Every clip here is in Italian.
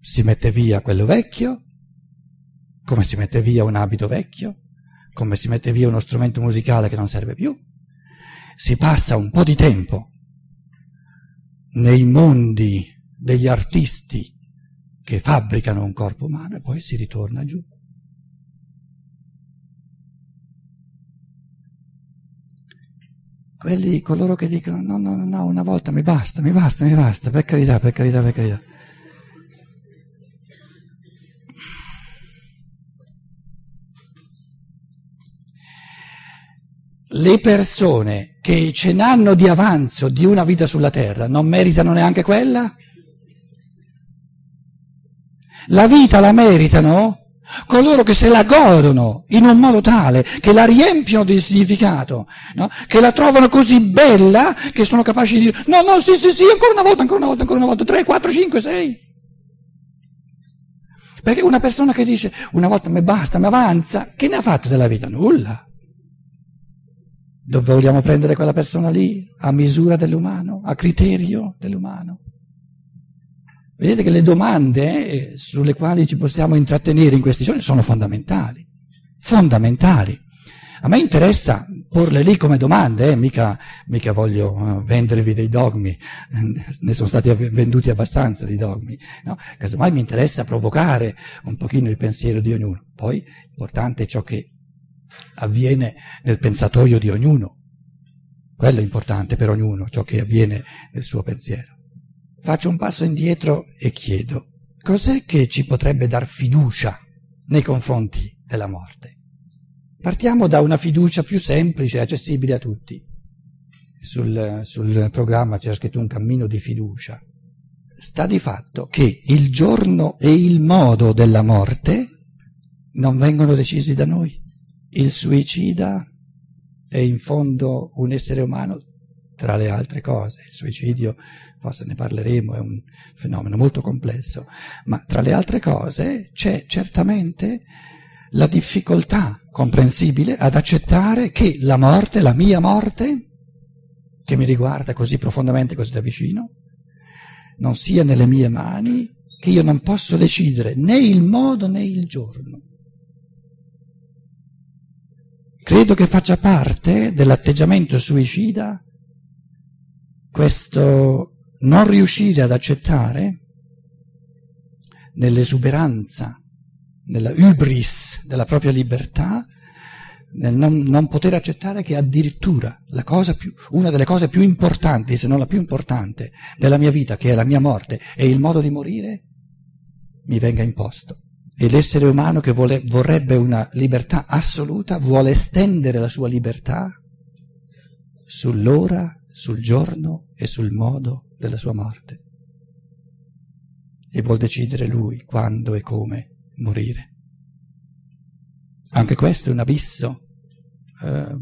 si mette via quello vecchio, come si mette via un abito vecchio, come si mette via uno strumento musicale che non serve più. Si passa un po' di tempo nei mondi degli artisti che fabbricano un corpo umano e poi si ritorna giù. Quelli, coloro che dicono no, no, no, una volta mi basta, mi basta, mi basta, per carità, per carità, per carità. Le persone che ce n'hanno di avanzo di una vita sulla terra non meritano neanche quella? La vita la meritano coloro che se la godono in un modo tale che la riempiono di significato, no? che la trovano così bella che sono capaci di dire no, no, sì, sì, sì, ancora una volta, ancora una volta, ancora una volta, tre, quattro, cinque, sei. Perché una persona che dice una volta mi basta, mi avanza, che ne ha fatto della vita? Nulla. Dove vogliamo prendere quella persona lì? A misura dell'umano, a criterio dell'umano. Vedete che le domande eh, sulle quali ci possiamo intrattenere in questi giorni sono fondamentali, fondamentali. A me interessa porle lì come domande, eh? mica, mica, voglio uh, vendervi dei dogmi, ne sono stati venduti abbastanza di dogmi, no? casomai mi interessa provocare un pochino il pensiero di ognuno. Poi importante è ciò che avviene nel pensatoio di ognuno, quello è importante per ognuno, ciò che avviene nel suo pensiero. Faccio un passo indietro e chiedo, cos'è che ci potrebbe dar fiducia nei confronti della morte? Partiamo da una fiducia più semplice accessibile a tutti. Sul, sul programma c'è scritto un cammino di fiducia. Sta di fatto che il giorno e il modo della morte non vengono decisi da noi. Il suicida è in fondo un essere umano tra le altre cose. Il suicidio, forse ne parleremo, è un fenomeno molto complesso, ma tra le altre cose c'è certamente la difficoltà comprensibile ad accettare che la morte, la mia morte, che mi riguarda così profondamente, così da vicino, non sia nelle mie mani, che io non posso decidere né il modo né il giorno. Credo che faccia parte dell'atteggiamento suicida questo non riuscire ad accettare nell'esuberanza, nella hubris della propria libertà, nel non, non poter accettare che addirittura più, una delle cose più importanti, se non la più importante, della mia vita, che è la mia morte e il modo di morire, mi venga imposto. E l'essere umano che vuole, vorrebbe una libertà assoluta vuole estendere la sua libertà sull'ora sul giorno e sul modo della sua morte. E vuol decidere lui quando e come morire. Anche questo è un abisso eh,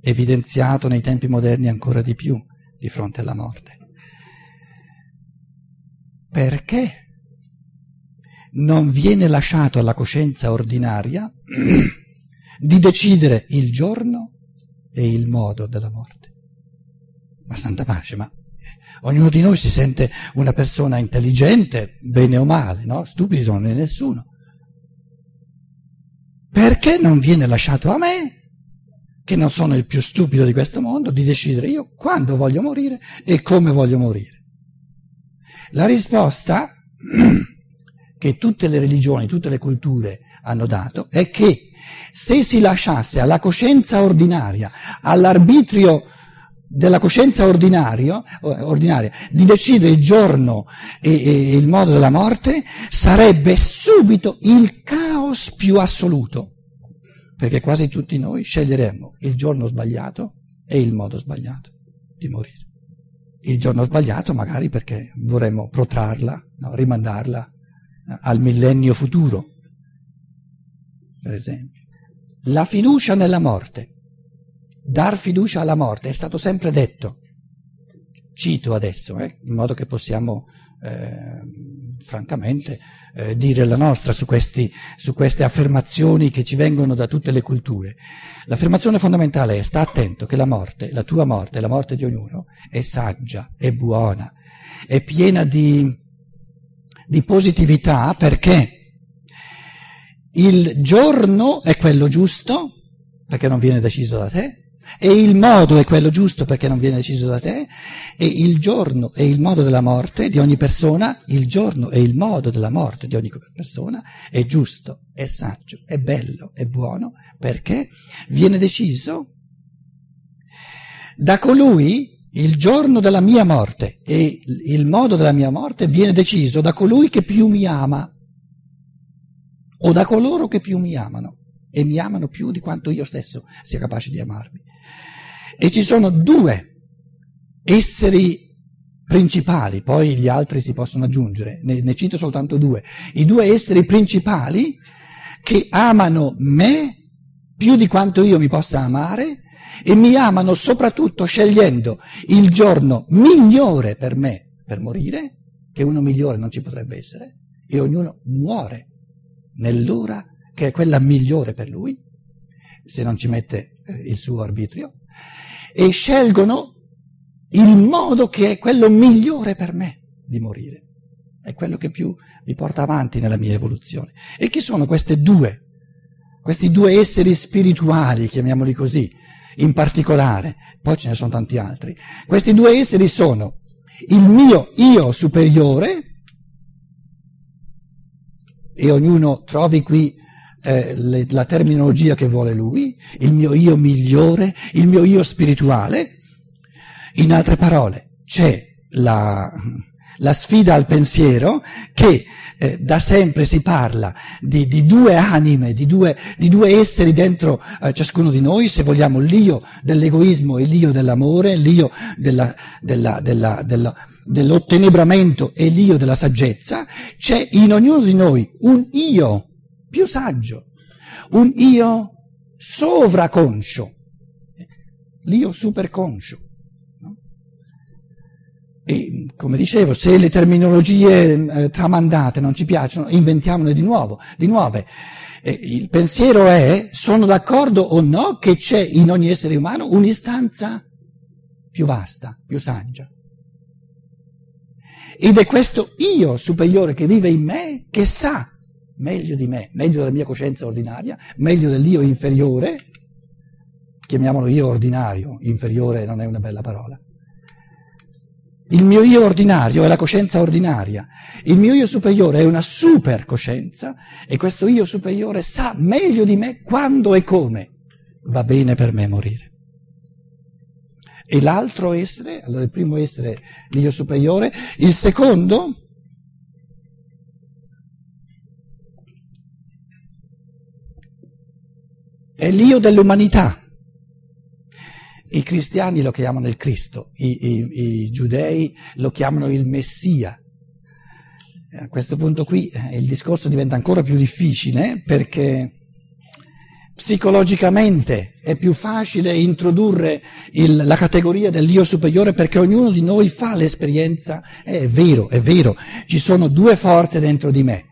evidenziato nei tempi moderni ancora di più di fronte alla morte. Perché non viene lasciato alla coscienza ordinaria di decidere il giorno e il modo della morte? Ma santa pace, ma ognuno di noi si sente una persona intelligente, bene o male, no? Stupido non è nessuno. Perché non viene lasciato a me, che non sono il più stupido di questo mondo, di decidere io quando voglio morire e come voglio morire? La risposta che tutte le religioni, tutte le culture hanno dato è che se si lasciasse alla coscienza ordinaria, all'arbitrio della coscienza ordinaria di decidere il giorno e, e il modo della morte, sarebbe subito il caos più assoluto, perché quasi tutti noi sceglieremmo il giorno sbagliato e il modo sbagliato di morire. Il giorno sbagliato magari perché vorremmo protrarla, no, rimandarla al millennio futuro, per esempio. La fiducia nella morte dar fiducia alla morte, è stato sempre detto. Cito adesso, eh, in modo che possiamo eh, francamente eh, dire la nostra su, questi, su queste affermazioni che ci vengono da tutte le culture. L'affermazione fondamentale è sta attento che la morte, la tua morte, la morte di ognuno, è saggia, è buona, è piena di, di positività perché il giorno è quello giusto, perché non viene deciso da te, e il modo è quello giusto perché non viene deciso da te, e il giorno e il modo della morte di ogni persona, il giorno e il modo della morte di ogni persona è giusto, è saggio, è bello, è buono, perché viene deciso da colui il giorno della mia morte e il modo della mia morte viene deciso da colui che più mi ama o da coloro che più mi amano e mi amano più di quanto io stesso sia capace di amarmi. E ci sono due esseri principali, poi gli altri si possono aggiungere, ne, ne cito soltanto due, i due esseri principali che amano me più di quanto io mi possa amare e mi amano soprattutto scegliendo il giorno migliore per me per morire, che uno migliore non ci potrebbe essere, e ognuno muore nell'ora che è quella migliore per lui, se non ci mette eh, il suo arbitrio, e scelgono il modo che è quello migliore per me di morire. È quello che più mi porta avanti nella mia evoluzione. E chi sono queste due? Questi due esseri spirituali, chiamiamoli così, in particolare, poi ce ne sono tanti altri. Questi due esseri sono il mio io superiore, e ognuno trovi qui eh, le, la terminologia che vuole lui, il mio io migliore, il mio io spirituale. In altre parole, c'è la, la sfida al pensiero che eh, da sempre si parla di, di due anime, di due, di due esseri dentro eh, ciascuno di noi, se vogliamo l'io dell'egoismo e l'io dell'amore, l'io della, della, della, dell'ottenebramento e l'io della saggezza, c'è in ognuno di noi un io più saggio, un io sovraconscio, l'io superconscio. E come dicevo, se le terminologie eh, tramandate non ci piacciono, inventiamone di nuovo, di nuove. E il pensiero è, sono d'accordo o no, che c'è in ogni essere umano un'istanza più vasta, più saggia. Ed è questo io superiore che vive in me che sa meglio di me, meglio della mia coscienza ordinaria, meglio dell'io inferiore, chiamiamolo io ordinario, inferiore non è una bella parola. Il mio io ordinario è la coscienza ordinaria, il mio io superiore è una super coscienza e questo io superiore sa meglio di me quando e come va bene per me morire. E l'altro essere, allora il primo essere l'io superiore, il secondo è l'io dell'umanità. I cristiani lo chiamano il Cristo, i, i, i giudei lo chiamano il Messia. A questo punto qui eh, il discorso diventa ancora più difficile perché psicologicamente è più facile introdurre il, la categoria dell'io superiore perché ognuno di noi fa l'esperienza, eh, è vero, è vero, ci sono due forze dentro di me,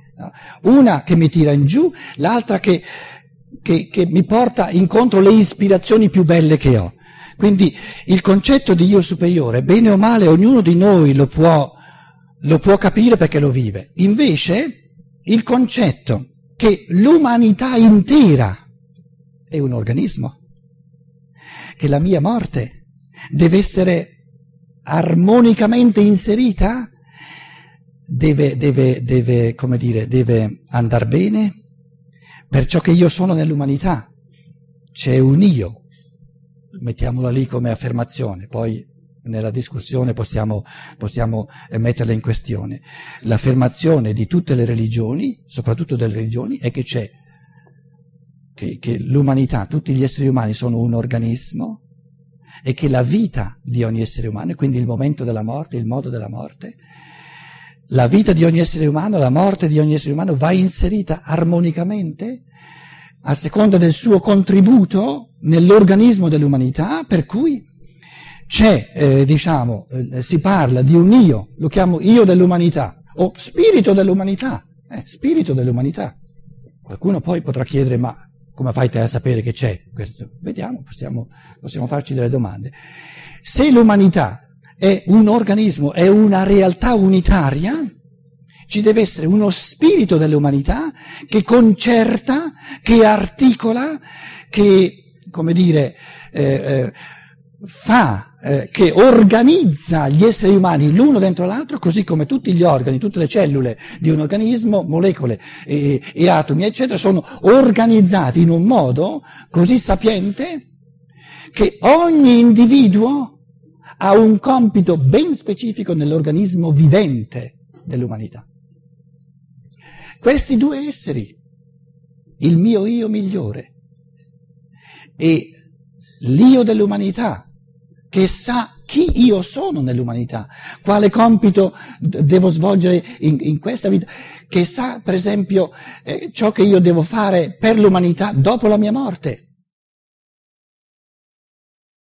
una che mi tira in giù, l'altra che che, che mi porta incontro le ispirazioni più belle che ho. Quindi il concetto di io superiore, bene o male, ognuno di noi lo può, lo può capire perché lo vive. Invece il concetto che l'umanità intera è un organismo, che la mia morte deve essere armonicamente inserita, deve, deve, deve, come dire, deve andare bene, per ciò che io sono nell'umanità. C'è un io, mettiamola lì come affermazione, poi nella discussione possiamo, possiamo metterla in questione. L'affermazione di tutte le religioni, soprattutto delle religioni, è che c'è, che, che l'umanità, tutti gli esseri umani sono un organismo e che la vita di ogni essere umano, quindi il momento della morte, il modo della morte, la vita di ogni essere umano, la morte di ogni essere umano va inserita armonicamente a seconda del suo contributo nell'organismo dell'umanità, per cui c'è, eh, diciamo, eh, si parla di un io, lo chiamo io dell'umanità, o spirito dell'umanità, eh, spirito dell'umanità. Qualcuno poi potrà chiedere, ma come fai te a sapere che c'è questo? Vediamo, possiamo, possiamo farci delle domande. Se l'umanità è un organismo, è una realtà unitaria, ci deve essere uno spirito dell'umanità che concerta, che articola, che, come dire, eh, eh, fa, eh, che organizza gli esseri umani l'uno dentro l'altro, così come tutti gli organi, tutte le cellule di un organismo, molecole e, e atomi, eccetera, sono organizzati in un modo così sapiente che ogni individuo ha un compito ben specifico nell'organismo vivente dell'umanità. Questi due esseri, il mio io migliore e l'io dell'umanità, che sa chi io sono nell'umanità, quale compito devo svolgere in, in questa vita, che sa per esempio eh, ciò che io devo fare per l'umanità dopo la mia morte